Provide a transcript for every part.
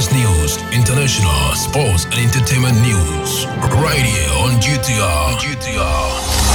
News, international, sports, and entertainment news. Right here on GTR. GTR.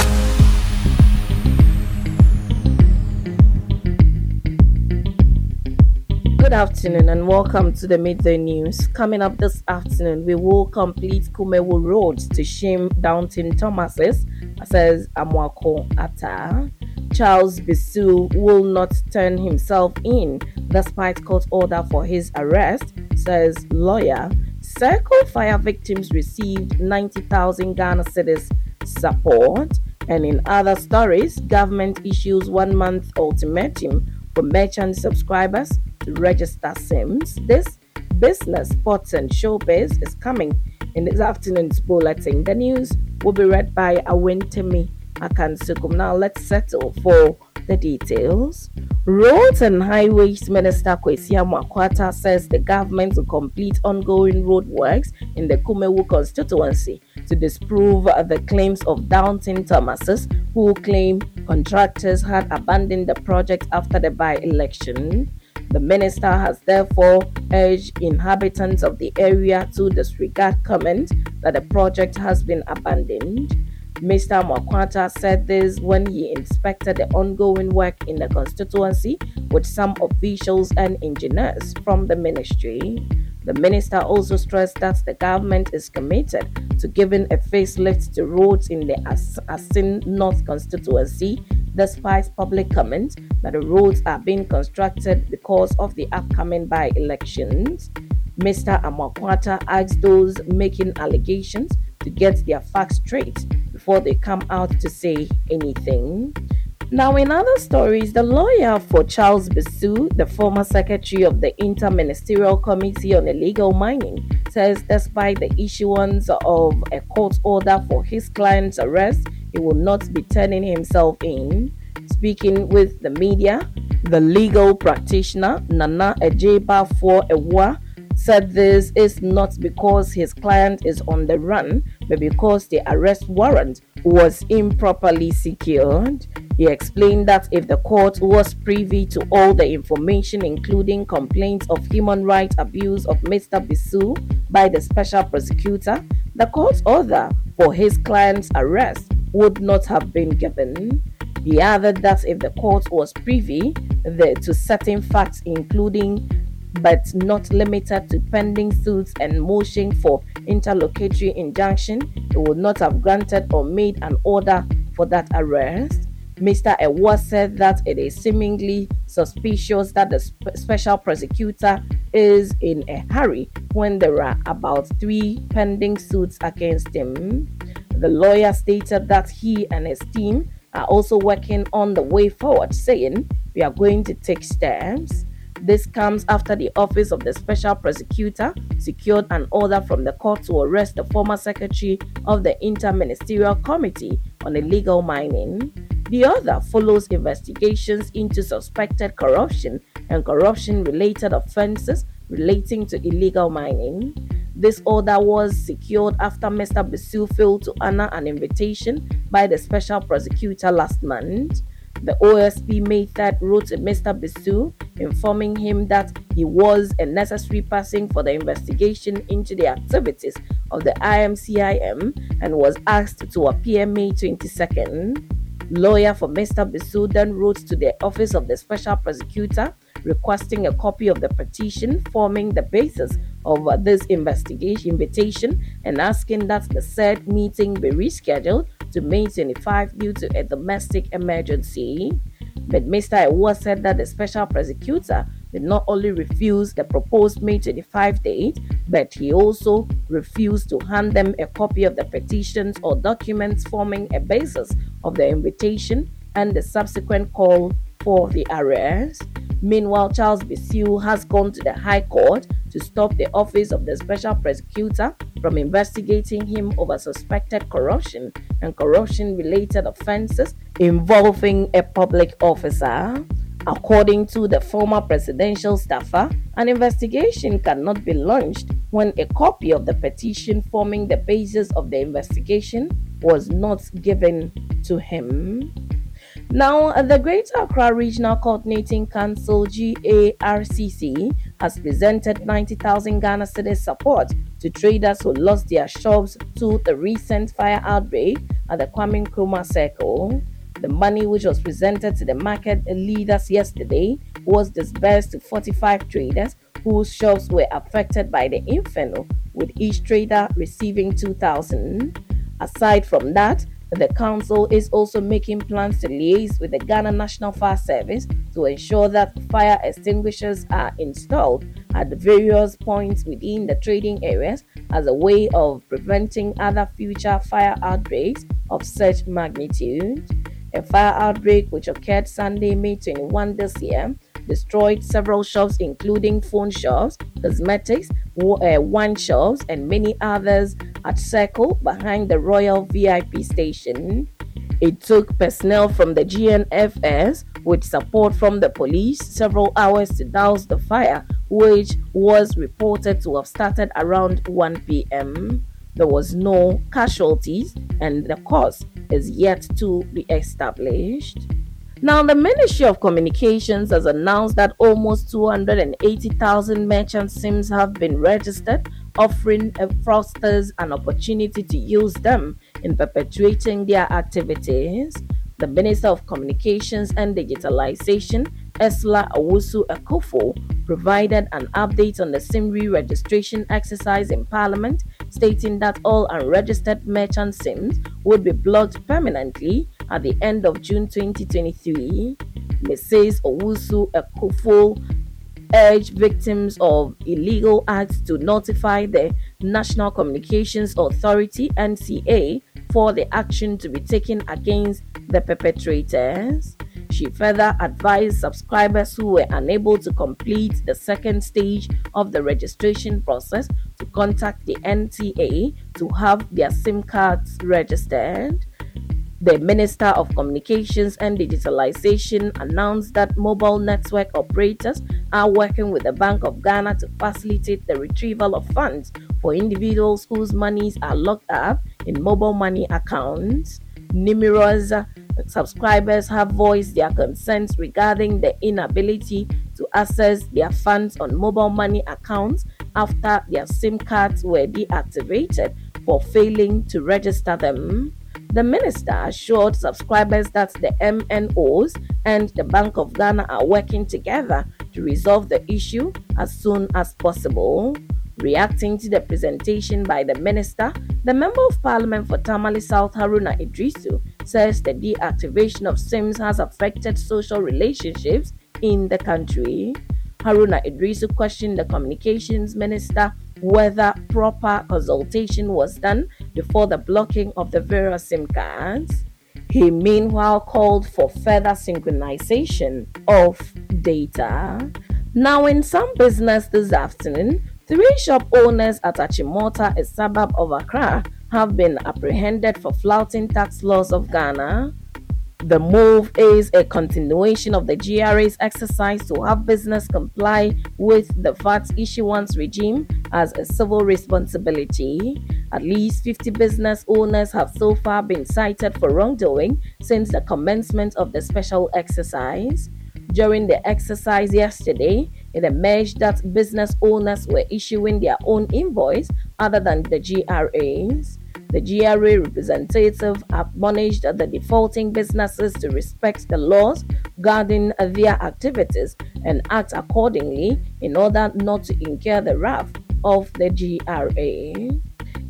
Good afternoon and welcome to the midday news. Coming up this afternoon, we will complete Kumawu Road to Shim doubting Thomases, says Amwako Ata. Charles Bissue will not turn himself in despite court order for his arrest, says lawyer. Circle fire victims received 90,000 Ghana cedis support. And in other stories, government issues one month ultimatum for merchant subscribers to register SIMs. This business, sports, and showbiz is coming in this afternoon's bulletin. The news will be read by Awentemi Akansukum. Now let's settle for the details. Roads and Highways Minister Kwesi Amoako-Attah says the government will complete ongoing roadworks in the Kumawu constituency to disprove the claims of doubting Thomases, who claim contractors had abandoned the project after the by-election. The minister has therefore urged inhabitants of the area to disregard comment that the project has been abandoned. Mr. Amoako-Attah said this when he inspected the ongoing work in the constituency with some officials and engineers from the ministry. The minister also stressed that the government is committed to giving a facelift to roads in the Asin North constituency, despite public comment that the roads are being constructed because of the upcoming by elections. Mr. Amoako-Attah asked those making allegations to get their facts straight before they come out to say anything. Now, in other stories, the lawyer for Charles Bissue, the former secretary of the Interministerial Committee on Illegal Mining, says despite the issuance of a court order for his client's arrest, he will not be turning himself in. Speaking with the media, the legal practitioner Nana Agyei Baffour Awuah said this is not because his client is on the run, but because the arrest warrant was improperly secured. He explained that if the court was privy to all the information, including complaints of human rights abuse of Mr. Bissue by the special prosecutor, the court's order for his client's arrest would not have been given. He added that if the court was privy the, to certain facts, including but not limited to pending suits and motion for interlocutory injunction, it would not have granted or made an order for that arrest. Mr. Awuah said that it is seemingly suspicious that the spe- special prosecutor is in a hurry when there are about three pending suits against him. The lawyer stated that he and his team are also working on the way forward, saying, We are going to take steps. This comes after the Office of the Special Prosecutor secured an order from the court to arrest the former secretary of the Interministerial Committee on Illegal Mining. The other follows investigations into suspected corruption and corruption related offenses relating to illegal mining. This order was secured after Mr. Bissue failed to honor an invitation by the special prosecutor last month. The OSP made that wrote to Mr. Bissue informing him that he was a necessary person for the investigation into the activities of the IMCIM and was asked to appear May 22nd. Lawyer for Mr. Bissue then wrote to the Office of the Special Prosecutor requesting a copy of the petition forming the basis of this investigation invitation and asking that the said meeting be rescheduled to May 25 due to a domestic emergency. But Mr. Awuah said that the special prosecutor did not only refuse the proposed May 25 date, but he also refused to hand them a copy of the petitions or documents forming a basis of the invitation and the subsequent call for the arrest. Meanwhile, Charles Bissue has gone to the High Court to stop the Office of the Special Prosecutor from investigating him over suspected corruption and corruption related offenses involving a public officer. According to the former presidential staffer, an investigation cannot be launched when a copy of the petition forming the basis of the investigation was not given to him. Now, the Greater Accra Regional Coordinating Council GARCC has presented 90,000 Ghana cedis support to traders who lost their shops to the recent fire outbreak at the Kwame Nkrumah Circle. The money which was presented to the market leaders yesterday was disbursed to 45 traders whose shops were affected by the inferno, with each trader receiving 2,000. Aside from that, the council is also making plans to liaise with the Ghana National Fire Service to ensure that fire extinguishers are installed at various points within the trading areas as a way of preventing other future fire outbreaks of such magnitude. A fire outbreak which occurred Sunday, May 21 this year destroyed several shops, including phone shops, cosmetics, uh, wine shops, and many others at Circle behind the Royal VIP station. It took personnel from the GNFS with support from the police several hours to douse the fire, which was reported to have started around 1 p.m. There was no casualties, and the cause is yet to be established. Now, the Ministry of Communications has announced that almost 280,000 merchant SIMs have been registered, offering fraudsters an opportunity to use them in perpetuating their activities. The Minister of Communications and Digitalization, Ursula Owusu Ekuful, provided an update on the SIM re-registration exercise in Parliament, stating that all unregistered merchant SIMs would be blocked permanently at the end of June 2023. Mrs. Owusu Ekufo urged victims of illegal acts to notify the National Communications Authority NCA for the action to be taken against the perpetrators. She further advised subscribers who were unable to complete the second stage of the registration process to contact the NCA to have their SIM cards registered. The Minister of Communications and Digitalization announced that mobile network operators are working with the Bank of Ghana to facilitate the retrieval of funds for individuals whose monies are locked up in mobile money accounts. Numerous subscribers have voiced their concerns regarding the inability to access their funds on mobile money accounts after their SIM cards were deactivated for failing to register them. The minister assured subscribers that the MNOs and the Bank of Ghana are working together to resolve the issue as soon as possible. Reacting to the presentation by the minister, the Member of Parliament for Tamale South Haruna Iddrisu says the deactivation of SIMs has affected social relationships in the country. Haruna Iddrisu questioned the communications minister whether proper consultation was done before the blocking of the various SIM cards. He meanwhile called for further synchronization of data. Now, in some business this afternoon, three shop owners at Achimota, a suburb of Accra, have been apprehended for flouting tax laws of Ghana. The move is a continuation of the GRA's exercise to have business comply with the VAT issuance regime as a civil responsibility. At least 50 business owners have so far been cited for wrongdoing since the commencement of the special exercise. During the exercise yesterday, it emerged that business owners were issuing their own invoice other than the GRA's. The GRA representative admonished the defaulting businesses to respect the laws guarding their activities and act accordingly in order not to incur the wrath of the GRA.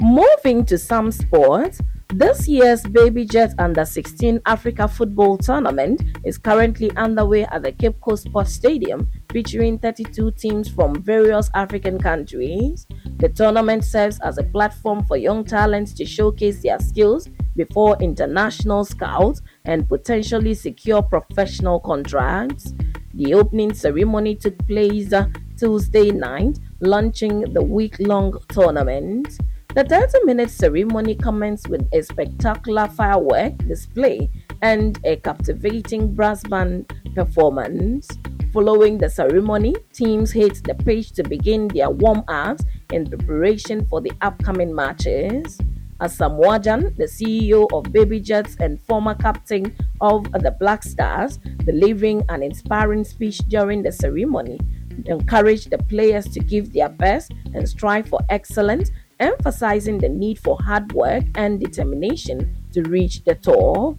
Moving to some sports, this year's Baby Jet Under 16 Africa Football Tournament is currently underway at the Cape Coast Sports Stadium, featuring 32 teams from various African countries. The tournament serves as a platform for young talents to showcase their skills before international scouts and potentially secure professional contracts. The opening ceremony took place Tuesday night, launching the week long tournament. The 30 minute ceremony commenced with a spectacular firework display and a captivating brass band performance. Following the ceremony, teams hit the pitch to begin their warm ups in preparation for the upcoming matches. Asamoah Gyan, the CEO of Baby Jets and former captain of the Black Stars, delivering an inspiring speech during the ceremony, encouraged the players to give their best and strive for excellence, emphasizing the need for hard work and determination to reach the top.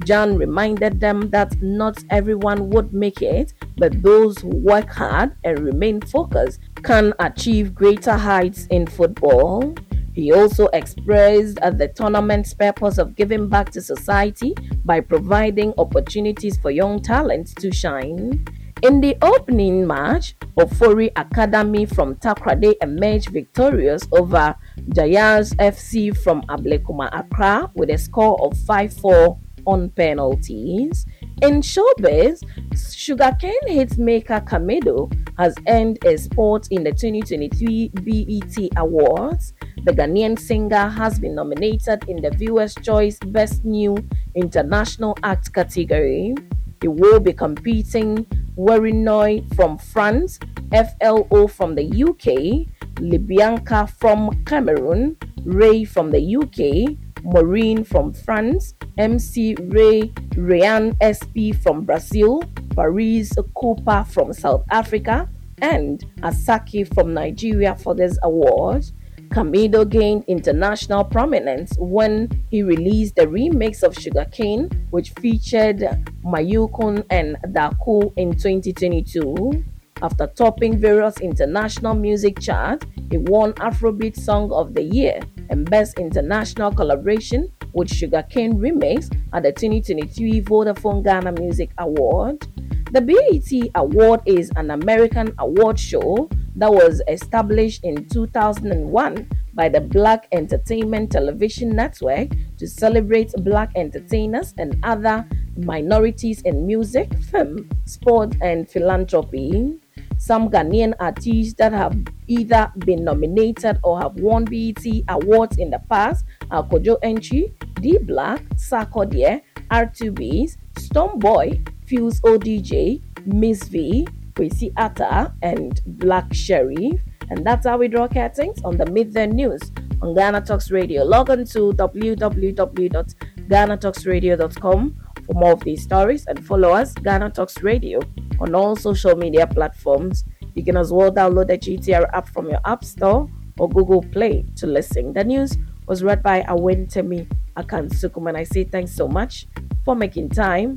Gyan reminded them that not everyone would make it, but those who work hard and remain focused can achieve greater heights in football. He also expressed the tournament's purpose of giving back to society by providing opportunities for young talents to shine. In the opening match, Ofori Academy from Takoradi emerged victorious over Jayars FC from Ablekuma Accra with a score of 5 4 on penalties. In showbiz, sugarcane hitmaker Camidoh has earned a spot in the 2023 BET Awards. The Ghanaian singer has been nominated in the Viewer's Choice Best New International Act category. He will be competing Werenoi from France, FLO from the UK, Libianca from Cameroon, Raye from the UK, Maureen from France, MC Ray Ryan SP from Brazil, Pabi Cooper from South Africa, and Asake from Nigeria for this award. Camidoh gained international prominence when he released the remix of Sugarcane, which featured Mayorkun and Darkoo in 2022. After topping various international music charts, he won Afrobeat Song of the Year and Best International Collaboration with Sugarcane Remix at the 2023 Vodafone Ghana Music Award. The BET Award is an American award show that was established in 2001 by the Black Entertainment Television Network to celebrate black entertainers and other minorities in music, film, sport, and philanthropy. Some Ghanaian artists that have either been nominated or have won BET awards in the past are Kojo Antwi, D Black, Sarkodie, R2Bees, Stonebwoy, Fuse ODG, Miss V, Kwesi Arthur, and Black Sherif. And that's how we draw curtains on the Midday News on Ghana Talks Radio. Log on to www.ghanatalksradio.com for more of these stories and follow us, Ghana Talks Radio, on all social media platforms. You can as well download the GTR app from your App Store or Google Play to listen. The news was read by Awentemi Akansukum, and I say thanks so much for making time.